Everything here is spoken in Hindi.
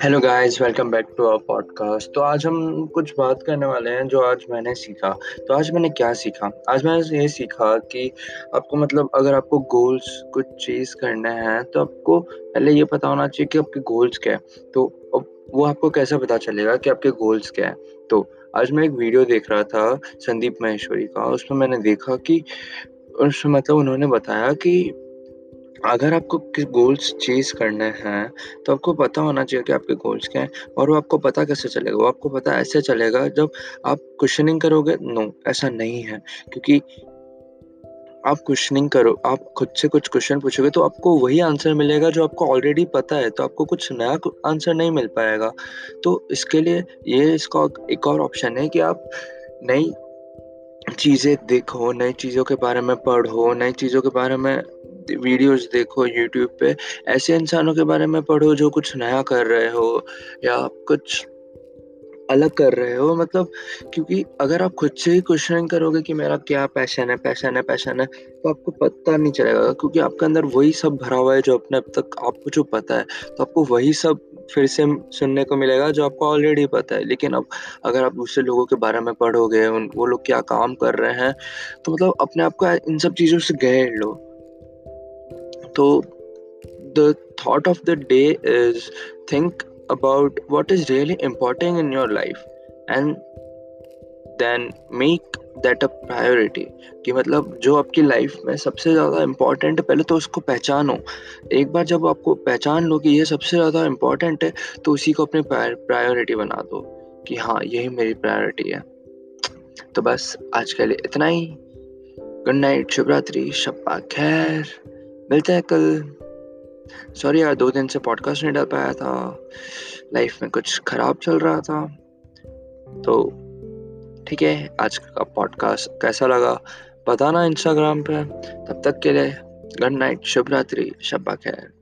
Hello guys welcome back to our podcast तो आज हम कुछ बात करने वाले हैं जो आज मैंने सीखा। तो आज मैंने क्या सीखा? आज मैंने ये सीखा कि आपको मतलब अगर आपको गोल्स कुछ चीज़ करना है तो आपको पहले ये पता होना चाहिए कि आपके गोल्स क्या है। तो वो आपको कैसे पता चलेगा कि आपके गोल्स क्या है? तो आज मैं एक वीडियो देख रहा था संदीप महेश्वरी का। उसमें मैंने देखा कि उसमें मतलब उन्होंने बताया कि अगर आपको गोल्स चेज करने हैं तो आपको पता होना चाहिए कि आपके गोल्स क्या हैं, और वो आपको पता कैसे चलेगा? वो आपको पता ऐसे चलेगा जब आप क्वेश्चनिंग करोगे, नो, ऐसा नहीं है। क्योंकि आप क्वेश्चनिंग करो, आप खुद से कुछ क्वेश्चन पूछोगे तो आपको वही आंसर मिलेगा जो आपको ऑलरेडी पता है तो आपको कुछ नया आंसर नहीं मिल पाएगा। तो इसके लिए ये इसका एक और ऑप्शन है कि आप नई चीज़ें देखो, नई चीज़ों के बारे में पढ़ो, नई चीज़ों के बारे में वीडियोस देखो यूट्यूब पे, ऐसे इंसानों के बारे में पढ़ो जो कुछ नया कर रहे हो या आप कुछ अलग कर रहे हो। मतलब क्योंकि अगर आप खुद से ही क्वेश्चनिंग करोगे कि मेरा क्या पैशन है पैशन है पैशन है तो आपको पता नहीं चलेगा। क्योंकि आपके अंदर वही सब भरा हुआ है जो अपने अब तक आपको जो पता है तो आपको वही सब फिर से सुनने को मिलेगा जो आपको ऑलरेडी पता है। लेकिन अब अगर आप दूसरे लोगों के बारे में पढ़ोगे, उन, वो लोग क्या काम कर रहे हैं तो मतलब अपने आप को इन सब चीज़ों से गहर लो। So, the thought of the day is think about what is really important in your life and then make that a priority कि मतलब जो आपकी लाइफ में सबसे ज़्यादा इंपॉर्टेंट है पहले तो उसको पहचानो। एक बार जब आपको पहचान लो कि ये सबसे ज़्यादा इम्पोर्टेंट है तो उसी को अपनी प्रायोरिटी बना दो कि हाँ यही मेरी प्रायोरिटी है। तो बस आज के लिए इतना ही। गुड नाइट शुभ रात्रि शब्बा खैर। मिलते हैं कल। सॉरी यार, दो दिन से पॉडकास्ट नहीं डाल पाया था। लाइफ में कुछ ख़राब चल रहा था। तो ठीक है, आज का पॉडकास्ट कैसा लगा? बताना इंस्टाग्राम पे। तब तक के लिए गुड नाइट शुभ रात्रि शब्बा खैर।